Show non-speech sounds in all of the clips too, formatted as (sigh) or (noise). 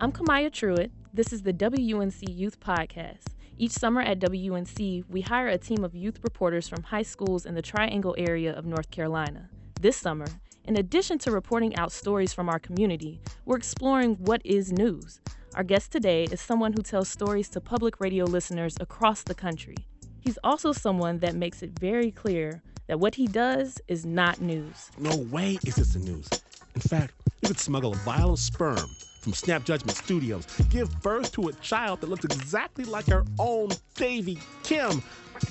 I'm Kamaya Truitt. This is the WUNC Youth Podcast. Each summer at WUNC, we hire a team of youth reporters from high schools in the Triangle area of North Carolina. This summer, in addition to reporting out stories from our community, we're exploring what is news. Our guest today is someone who tells stories to public radio listeners across the country. He's also someone that makes it very clear that what he does is not news. No way is this the news. In fact, you could smuggle a vial of sperm from Snap Judgment Studios, give birth to a child that looks exactly like her own Davy Kim,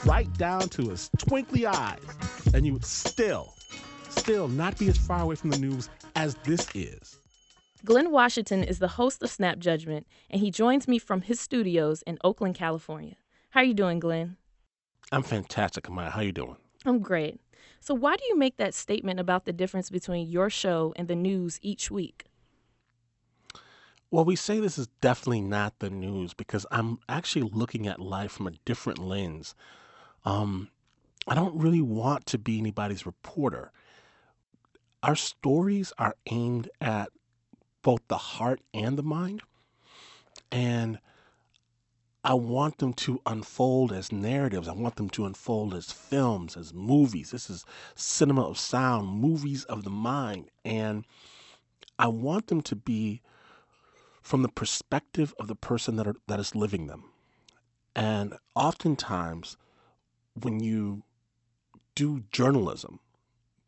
right down to his twinkly eyes, and you would still, still not be as far away from the news as this is. Glynn Washington is the host of Snap Judgment, and he joins me from his studios in Oakland, California. How are you doing, Glynn? I'm fantastic, Amaya. How are you doing? I'm great. So, why do you make that statement about the difference between your show and the news each week? Well, we say this is definitely not the news because I'm actually looking at life from a different lens. Um, I don't really want to be anybody's reporter. Our stories are aimed at both the heart and the mind. And I want them to unfold as narratives. I want them to unfold as films, as movies. This is cinema of sound, movies of the mind. And I want them to be from the perspective of the person that, are, that is living them. And oftentimes, when you do journalism,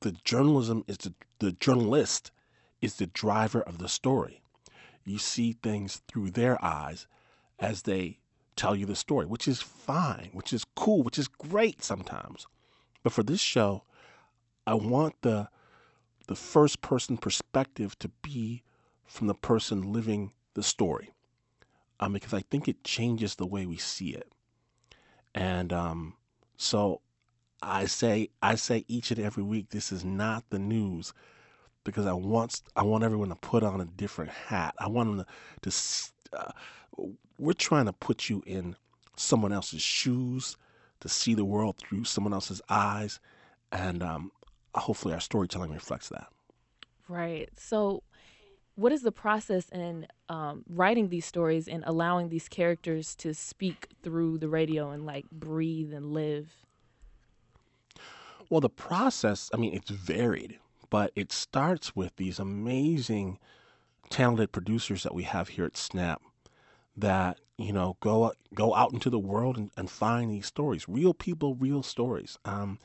the journalism is the, the journalist is the driver of the story. You see things through their eyes as they tell you the story, which is fine, which is cool, which is great sometimes. But for this show, I want the the first person perspective to be from the person living the story um, because I think it changes the way we see it. And um, so I say I say each and every week this is not the news because I want I want everyone to put on a different hat. I want them to, to uh, we're trying to put you in someone else's shoes to see the world through someone else's eyes, and um, hopefully our storytelling reflects that. Right. So what is the process in um, writing these stories and allowing these characters to speak through the radio and like breathe and live? Well, the process, I mean, it's varied, but it starts with these amazing, talented producers that we have here at Snap that, you know, go go out into the world and, and find these stories. Real people, real stories. Um,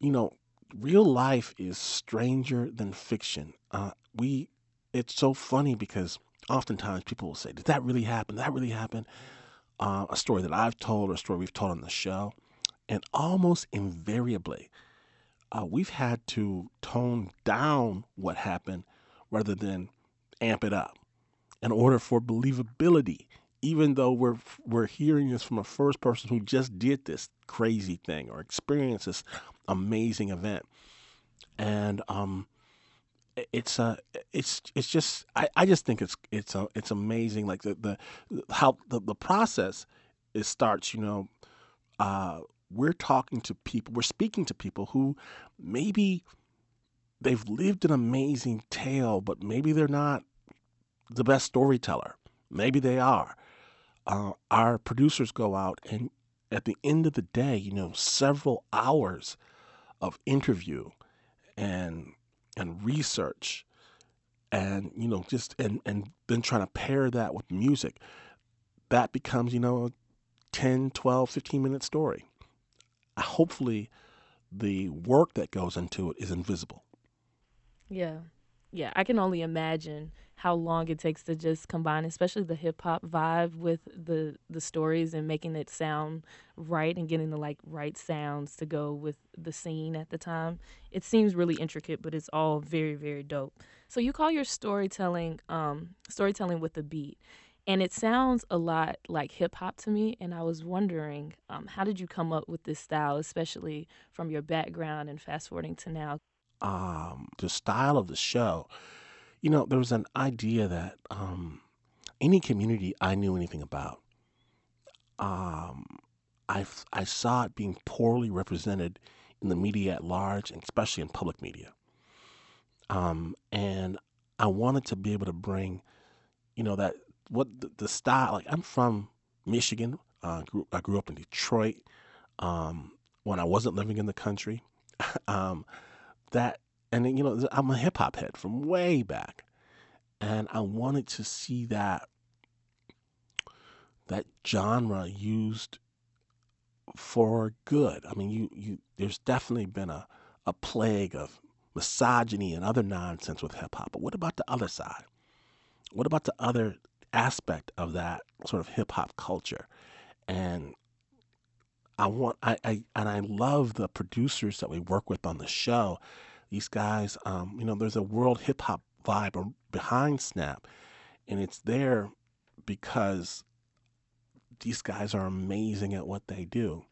you know, real life is stranger than fiction. Uh, we it's so funny because oftentimes people will say, Did that really happen? Did that really happen? Uh, a story that I've told or a story we've told on the show. And almost invariably, uh, we've had to tone down what happened rather than amp it up in order for believability. Even though we're we're hearing this from a first person who just did this crazy thing or experienced this amazing event, and um, it's a uh, it's it's just I, I just think it's it's a, it's amazing like the the how the, the process it starts you know uh, we're talking to people we're speaking to people who maybe they've lived an amazing tale but maybe they're not the best storyteller. Maybe they are. Uh, our producers go out and at the end of the day you know several hours of interview and and research and you know just and and then trying to pair that with music that becomes you know a 10 12 15 minute story. Hopefully the work that goes into it is invisible. Yeah. Yeah i can only imagine how long it takes to just combine, especially the hip hop vibe with the the stories and making it sound right and getting the like right sounds to go with the scene at the time. It seems really intricate, but it's all very very dope. So you call your storytelling um, storytelling with a beat, and it sounds a lot like hip hop to me. And I was wondering, um, how did you come up with this style, especially from your background and fast forwarding to now? Um, the style of the show you know, there was an idea that um, any community I knew anything about, um, I, I saw it being poorly represented in the media at large, and especially in public media. Um, and I wanted to be able to bring, you know, that what the, the style. Like I'm from Michigan. Uh, grew, I grew up in Detroit um, when I wasn't living in the country. (laughs) um, that and you know I'm a hip hop head from way back, and I wanted to see that that genre used for good. I mean, you you there's definitely been a a plague of misogyny and other nonsense with hip hop. But what about the other side? What about the other aspect of that sort of hip hop culture? And I want I, I and I love the producers that we work with on the show. These guys, um, you know, there's a world hip hop vibe behind Snap, and it's there because these guys are amazing at what they do.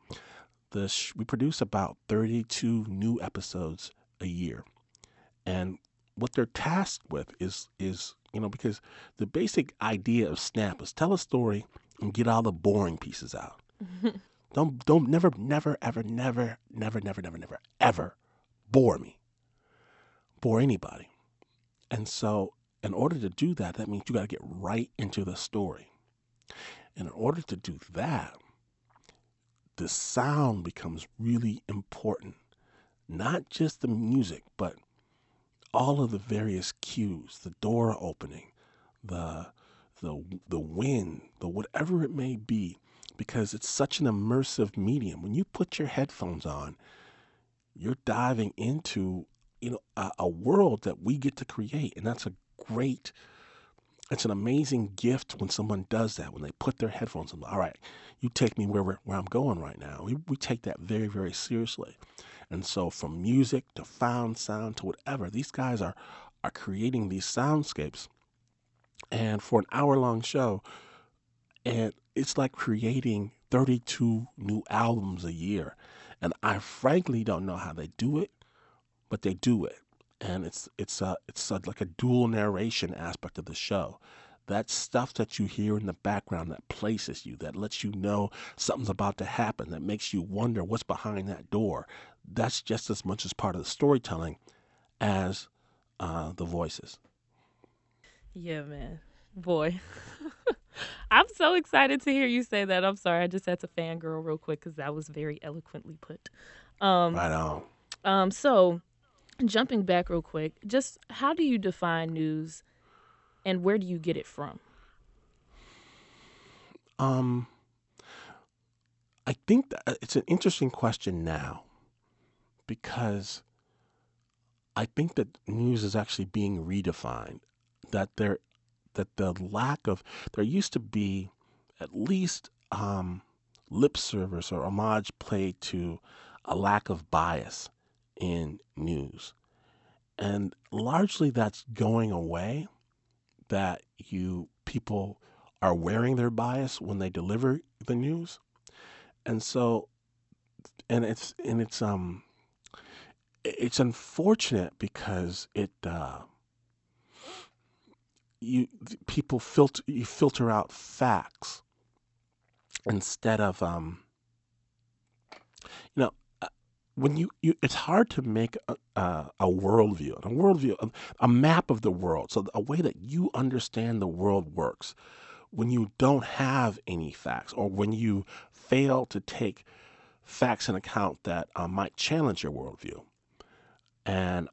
The sh- we produce about 32 new episodes a year, and what they're tasked with is is you know because the basic idea of Snap is tell a story and get all the boring pieces out. (laughs) don't don't never never ever never never never never never ever bore me, bore anybody, and so in order to do that, that means you got to get right into the story. And in order to do that, the sound becomes really important. Not just the music, but all of the various cues, the door opening, the the the wind, the whatever it may be, because it's such an immersive medium. When you put your headphones on, you're diving into you know a, a world that we get to create, and that's a great it's an amazing gift when someone does that, when they put their headphones on. All right, you take me where, where I'm going right now. We, we take that very, very seriously. And so, from music to found sound to whatever, these guys are, are creating these soundscapes. And for an hour long show, and it's like creating 32 new albums a year. And I frankly don't know how they do it, but they do it and it's it's a it's a, like a dual narration aspect of the show. That stuff that you hear in the background that places you, that lets you know something's about to happen, that makes you wonder what's behind that door. That's just as much as part of the storytelling as uh, the voices. Yeah, man. Boy. (laughs) I'm so excited to hear you say that. I'm sorry. I just had to fangirl real quick because that was very eloquently put. Um, right on. Um, so jumping back real quick, just how do you define news and where do you get it from? Um, I think that uh, it's an interesting question now because I think that news is actually being redefined. That there, that the lack of there used to be at least um, lip service or homage played to a lack of bias in news. And largely that's going away, that you people are wearing their bias when they deliver the news. And so and it's and it's um it's unfortunate because it uh you people filter you filter out facts instead of um you know when you, you it's hard to make a, a, a worldview, a worldview, a, a map of the world, so a way that you understand the world works. When you don't have any facts, or when you fail to take facts in account that uh, might challenge your worldview, and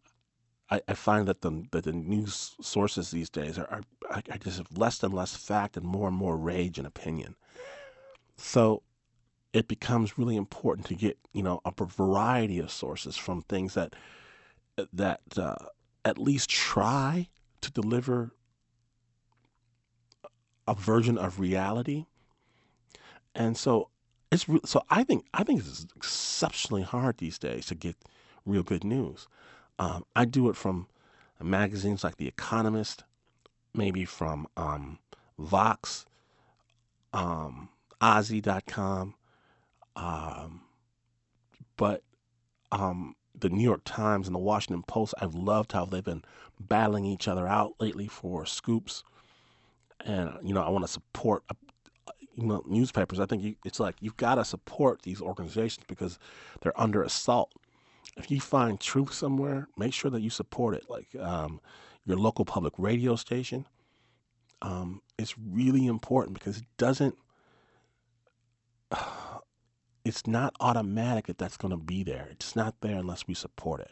I, I, find that the that the news sources these days are, are, are just less and less fact and more and more rage and opinion. So it becomes really important to get you know a variety of sources from things that that uh, at least try to deliver a version of reality. And so it's so i think i think it's exceptionally hard these days to get real good news. Um, i do it from magazines like the economist maybe from um, vox um, OZY.com, um, but um, the New York Times and the Washington Post, I've loved how they've been battling each other out lately for scoops. And, you know, I want to support, uh, you know, newspapers. I think you, it's like you've got to support these organizations because they're under assault. If you find truth somewhere, make sure that you support it. Like um, your local public radio station. um, is really important because it doesn't. It's not automatic that that's going to be there. It's not there unless we support it.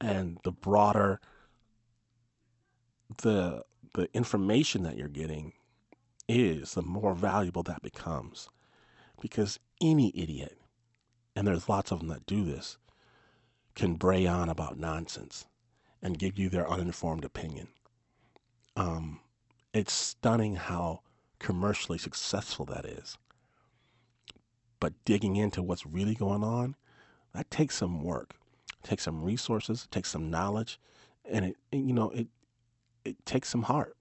And the broader the the information that you're getting is, the more valuable that becomes. Because any idiot, and there's lots of them that do this, can bray on about nonsense and give you their uninformed opinion. Um, it's stunning how commercially successful that is. But digging into what's really going on, that takes some work. It takes some resources, it takes some knowledge, and it, you know, it it takes some heart.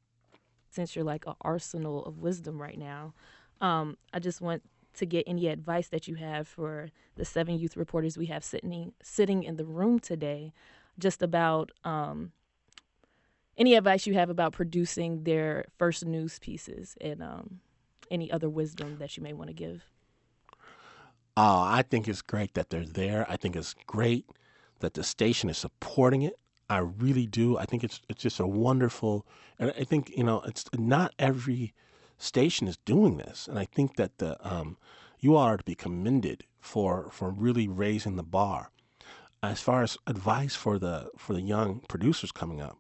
Since you're like an arsenal of wisdom right now, um, I just want to get any advice that you have for the seven youth reporters we have sitting sitting in the room today, just about um, any advice you have about producing their first news pieces and um, any other wisdom that you may want to give. Uh, I think it's great that they're there. I think it's great that the station is supporting it. I really do. I think it's it's just a wonderful, and I think you know it's not every station is doing this, and I think that the um, you are to be commended for for really raising the bar. As far as advice for the for the young producers coming up,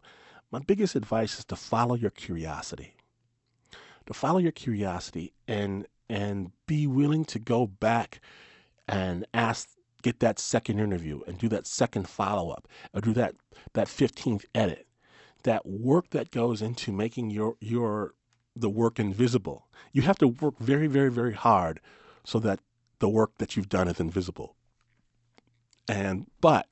my biggest advice is to follow your curiosity. To follow your curiosity and and be willing to go back and ask get that second interview and do that second follow up or do that that 15th edit. That work that goes into making your your the work invisible you have to work very very very hard so that the work that you've done is invisible. And but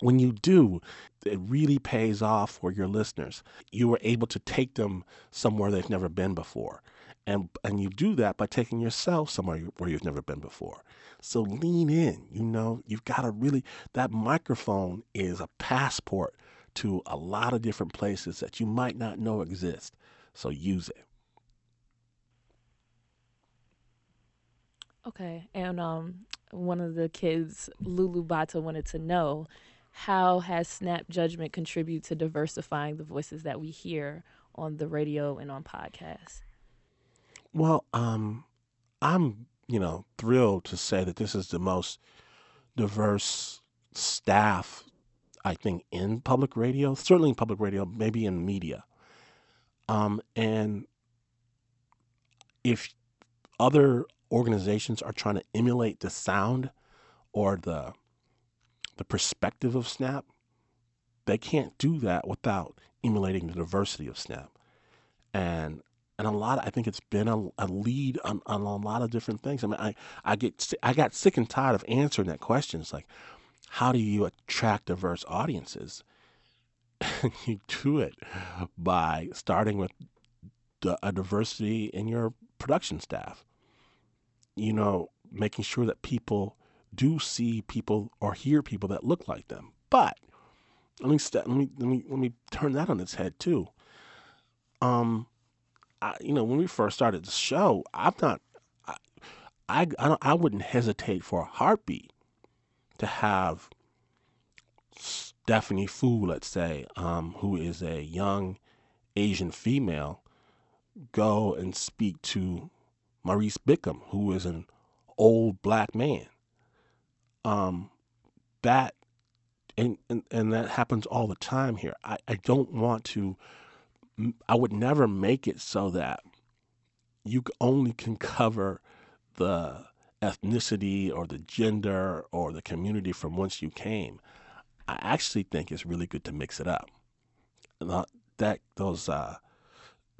when you do it really pays off for your listeners. You are able to take them somewhere they've never been before and and you do that by taking yourself somewhere where you've never been before. So lean in you know you've got to really that microphone is a passport to a lot of different places that you might not know exist. So use it. Okay and um one of the kids LouLou Batta wanted to know how has snap judgment contribute to diversifying the voices that we hear on the radio and on podcasts well, um, I'm, you know, thrilled to say that this is the most diverse staff, I think, in public radio, certainly in public radio, maybe in media. Um, and if other organizations are trying to emulate the sound or the the perspective of Snap, they can't do that without emulating the diversity of Snap. And and a lot. of, I think it's been a, a lead on, on a lot of different things. I mean, I I get I got sick and tired of answering that question. It's like, how do you attract diverse audiences? (laughs) you do it by starting with a diversity in your production staff. You know, making sure that people do see people or hear people that look like them. But let me let me let me let me turn that on its head too. Um, I, you know, when we first started the show, I'm not, I, I, I, I wouldn't hesitate for a heartbeat to have Stephanie Foo, let's say, um, who is a young Asian female, go and speak to Maurice Bickham, who is an old black man. Um, that and, and and that happens all the time here. I, I don't want to I would never make it so that you only can cover the ethnicity or the gender or the community from whence you came. I actually think it's really good to mix it up. That those uh,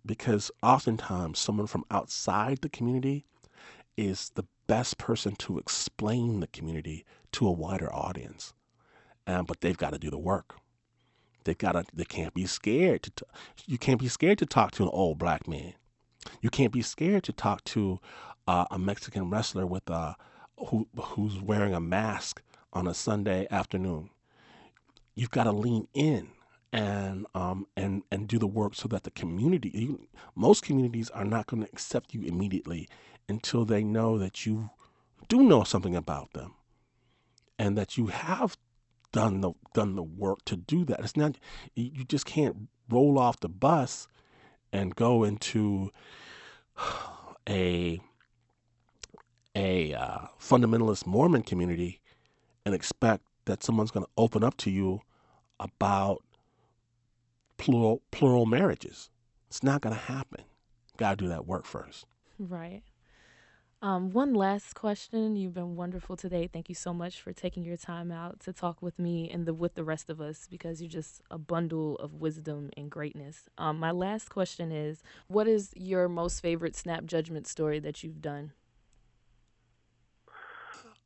because oftentimes someone from outside the community is the best person to explain the community to a wider audience, um, but they've got to do the work. They gotta. They can't be scared to. T- you can't be scared to talk to an old black man. You can't be scared to talk to uh, a Mexican wrestler with a who who's wearing a mask on a Sunday afternoon. You've got to lean in and um, and and do the work so that the community. You, most communities are not going to accept you immediately until they know that you do know something about them and that you have done the done the work to do that. It's not you just can't roll off the bus and go into a a uh, fundamentalist Mormon community and expect that someone's going to open up to you about plural plural marriages. It's not going to happen. Got to do that work first. Right. Um, one last question. You've been wonderful today. Thank you so much for taking your time out to talk with me and the with the rest of us because you're just a bundle of wisdom and greatness. Um, my last question is, what is your most favorite snap judgment story that you've done?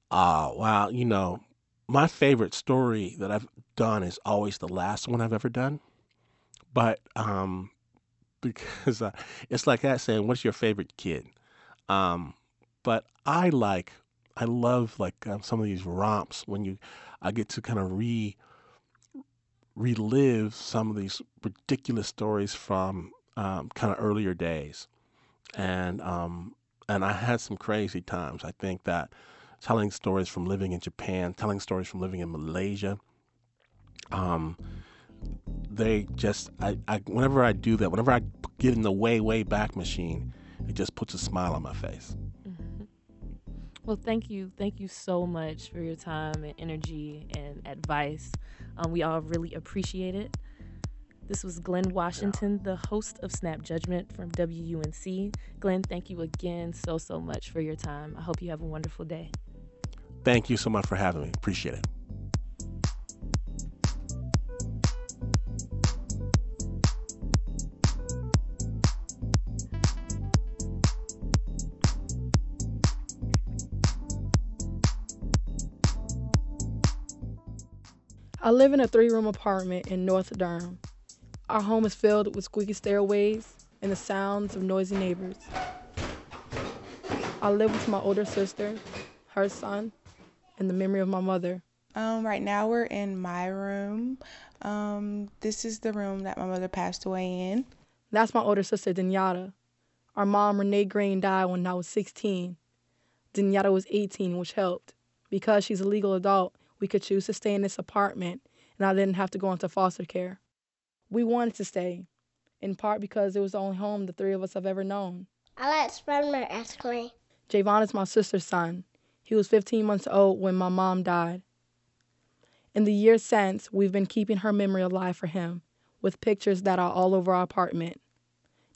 Uh, well, you know, my favorite story that I've done is always the last one I've ever done. But um, (laughs) because uh, it's like that saying, "What's your favorite kid?" Um, but I like, I love like um, some of these romps when you, I get to kind of re, relive some of these ridiculous stories from um, kind of earlier days, and um, and I had some crazy times. I think that telling stories from living in Japan, telling stories from living in Malaysia, um, they just I, I whenever I do that, whenever I get in the way way back machine, it just puts a smile on my face. Well, thank you. Thank you so much for your time and energy and advice. Um, we all really appreciate it. This was Glynn Washington, the host of Snap Judgment from WUNC. Glynn, thank you again so, so much for your time. I hope you have a wonderful day. Thank you so much for having me. Appreciate it. I live in a three room apartment in North Durham. Our home is filled with squeaky stairways and the sounds of noisy neighbors. I live with my older sister, her son, and the memory of my mother. Um, right now we're in my room. Um, this is the room that my mother passed away in. That's my older sister, Dinyata. Our mom, Renee Green, died when I was 16. Dinyata was 18, which helped. Because she's a legal adult, we could choose to stay in this apartment, and I didn't have to go into foster care. We wanted to stay, in part because it was the only home the three of us have ever known. I like Spider-Man actually. Javon is my sister's son. He was 15 months old when my mom died. In the years since, we've been keeping her memory alive for him, with pictures that are all over our apartment.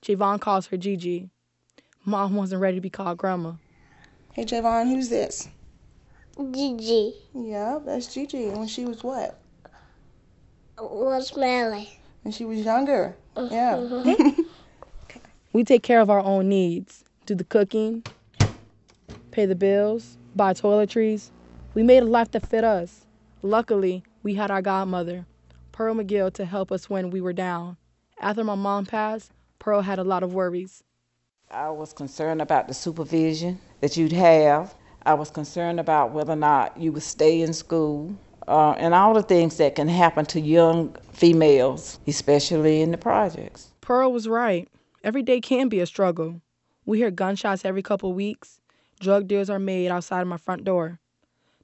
Javon calls her Gigi. Mom wasn't ready to be called Grandma. Hey Javon, who's this? Gigi. Yeah, that's Gigi. When she was what? Was Melly. When she was younger. Yeah. Mm-hmm. (laughs) We take care of our own needs, do the cooking, pay the bills, buy toiletries. We made a life that fit us. Luckily, we had our godmother, Pearl McGill, to help us when we were down. After my mom passed, Pearl had a lot of worries. I was concerned about the supervision that you'd have. I was concerned about whether or not you would stay in school uh, and all the things that can happen to young females, especially in the projects. Pearl was right. Every day can be a struggle. We hear gunshots every couple weeks. Drug deals are made outside of my front door.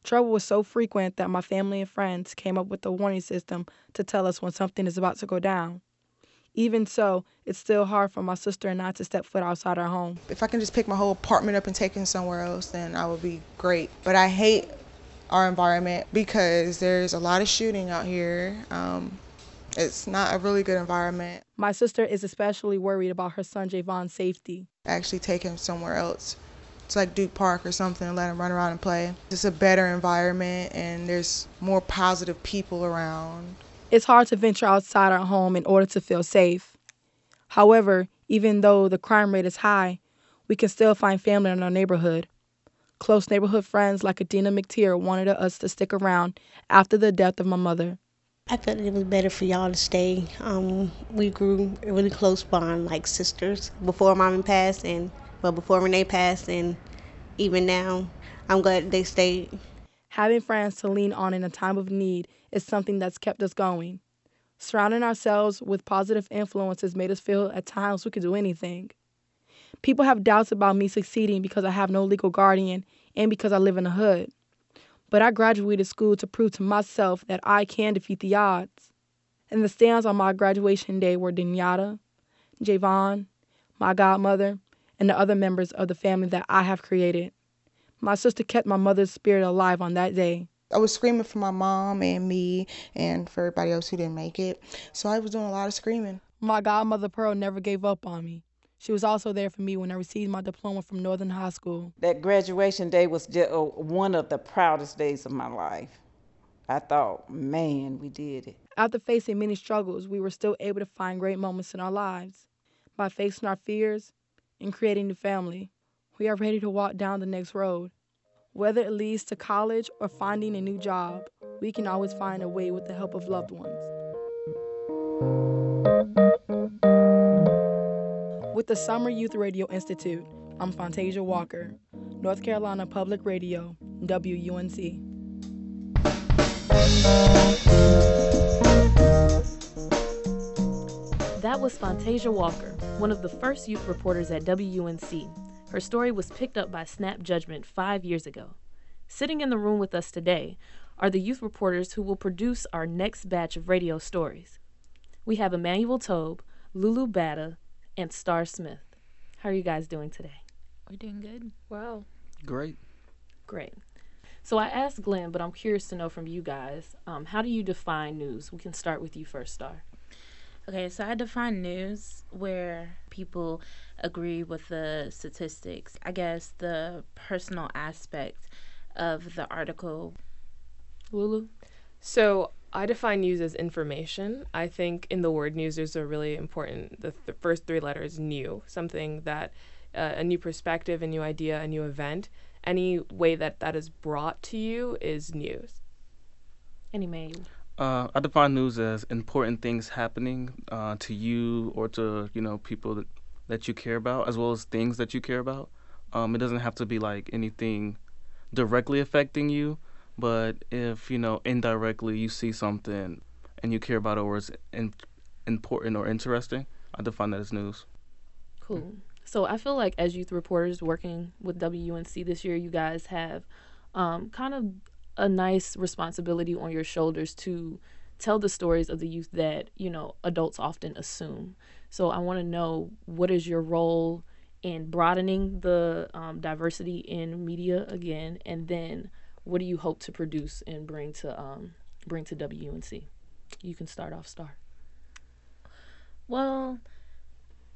Trouble was so frequent that my family and friends came up with a warning system to tell us when something is about to go down. Even so, it's still hard for my sister and I to step foot outside our home. If I can just pick my whole apartment up and take it somewhere else, then I would be great. But I hate our environment because there's a lot of shooting out here. Um, it's not a really good environment. My sister is especially worried about her son Javon's safety. Actually, take him somewhere else to like Duke Park or something and let him run around and play. It's a better environment and there's more positive people around. It's hard to venture outside our home in order to feel safe. However, even though the crime rate is high, we can still find family in our neighborhood. Close neighborhood friends like Adina McTeer wanted us to stick around after the death of my mother. I felt it was better for y'all to stay. Um, we grew a really close bond, like sisters, before mommy passed, and well, before Renee passed, and even now. I'm glad they stayed. Having friends to lean on in a time of need is something that's kept us going. Surrounding ourselves with positive influences made us feel at times we could do anything. People have doubts about me succeeding because I have no legal guardian and because I live in the hood. But I graduated school to prove to myself that I can defeat the odds. And the stands on my graduation day were Dinyata, Javon, my godmother, and the other members of the family that I have created. My sister kept my mother's spirit alive on that day. I was screaming for my mom and me and for everybody else who didn't make it. So I was doing a lot of screaming. My godmother Pearl never gave up on me. She was also there for me when I received my diploma from Northern High School. That graduation day was just uh, one of the proudest days of my life. I thought, man, we did it. After facing many struggles, we were still able to find great moments in our lives. By facing our fears and creating a family, we are ready to walk down the next road. Whether it leads to college or finding a new job, we can always find a way with the help of loved ones. With the Summer Youth Radio Institute, I'm Fantasia Walker, North Carolina Public Radio, WUNC. That was Fantasia Walker, one of the first youth reporters at WUNC. Her story was picked up by Snap Judgment five years ago. Sitting in the room with us today are the youth reporters who will produce our next batch of radio stories. We have Emmanuel Tobe, LouLou Batta, and Star Smith. How are you guys doing today? We're doing good. Wow. Great. Great. So I asked Glynn, but I'm curious to know from you guys um, how do you define news? We can start with you first, Star. Okay, so I define news where people agree with the statistics. I guess the personal aspect of the article. LouLou? So I define news as information. I think in the word news, there's a really important, the, the first three letters, new, something that, uh, a new perspective, a new idea, a new event. Any way that that is brought to you is news. Any May? Uh, I define news as important things happening uh, to you or to you know people that, that you care about, as well as things that you care about. Um, it doesn't have to be like anything directly affecting you, but if you know indirectly you see something and you care about it or it's in, important or interesting, I define that as news. Cool. So I feel like as youth reporters working with WUNC this year, you guys have um, kind of a nice responsibility on your shoulders to tell the stories of the youth that you know adults often assume. So I want to know what is your role in broadening the um, diversity in media again, and then what do you hope to produce and bring to um, bring to WUNC? You can start off, Star. Well,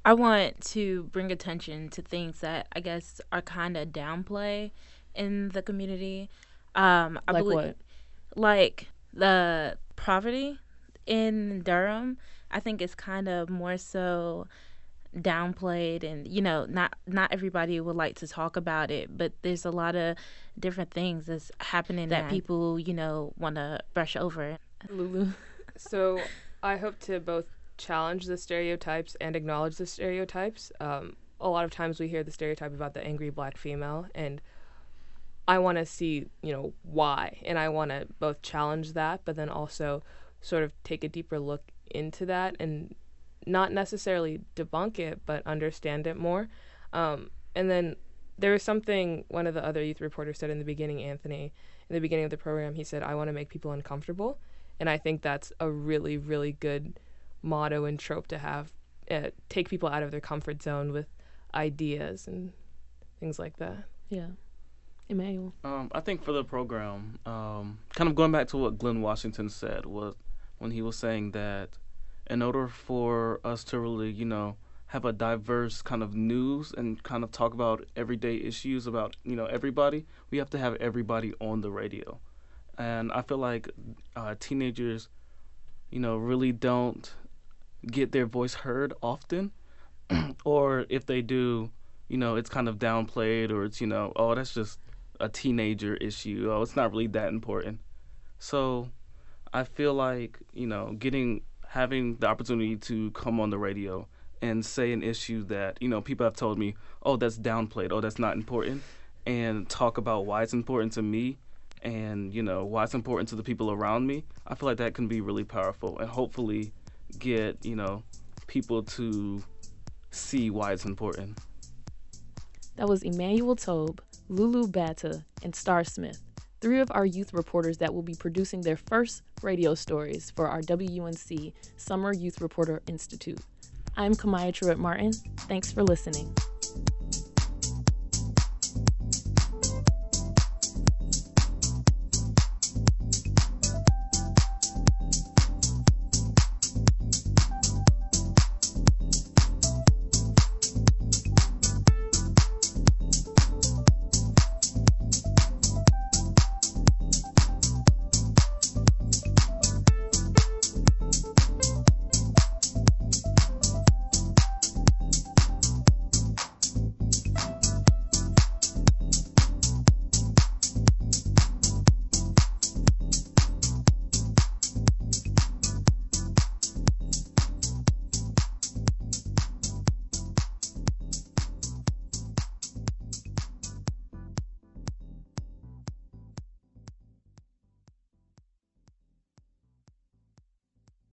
I want to bring attention to things that I guess are kind of downplay in the community. Um, I like believe, what? Like the poverty in Durham, I think it's kind of more so downplayed and you know not not everybody would like to talk about it but there's a lot of different things that's happening that Yeah. people you know want to brush over LouLou. (laughs) So I hope to both challenge the stereotypes and acknowledge the stereotypes. Um, a lot of times we hear the stereotype about the angry black female, and I want to see, you know, why, and I want to both challenge that, but then also sort of take a deeper look into that and not necessarily debunk it, but understand it more. Um, and then there was something one of the other youth reporters said in the beginning, Anthony, in the beginning of the program, he said, I want to make people uncomfortable. And I think that's a really, really good motto and trope to have. Uh, take people out of their comfort zone with ideas and things like that. Yeah. Emmanuel. Um, I think for the program, um, kind of going back to what Glynn Washington said was when he was saying that in order for us to really, you know, have a diverse kind of news and kind of talk about everyday issues about, you know, everybody, we have to have everybody on the radio. And I feel like uh, teenagers, you know, really don't get their voice heard often. (clears throat) or if they do, you know, it's kind of downplayed or it's, you know, oh, that's just a teenager issue. Oh, it's not really that important. So I feel like, you know, getting having the opportunity to come on the radio and say an issue that, you know, people have told me, oh, that's downplayed, oh, that's not important, and talk about why it's important to me and, you know, why it's important to the people around me, I feel like that can be really powerful and hopefully get, you know, people to see why it's important. That was Emmanuel Tobe, LouLou Batta, and Star Smith, three of our youth reporters that will be producing their first radio stories for our WUNC Summer Youth Reporter Institute. I'm Kamaya Truitt Martin. Thanks for listening.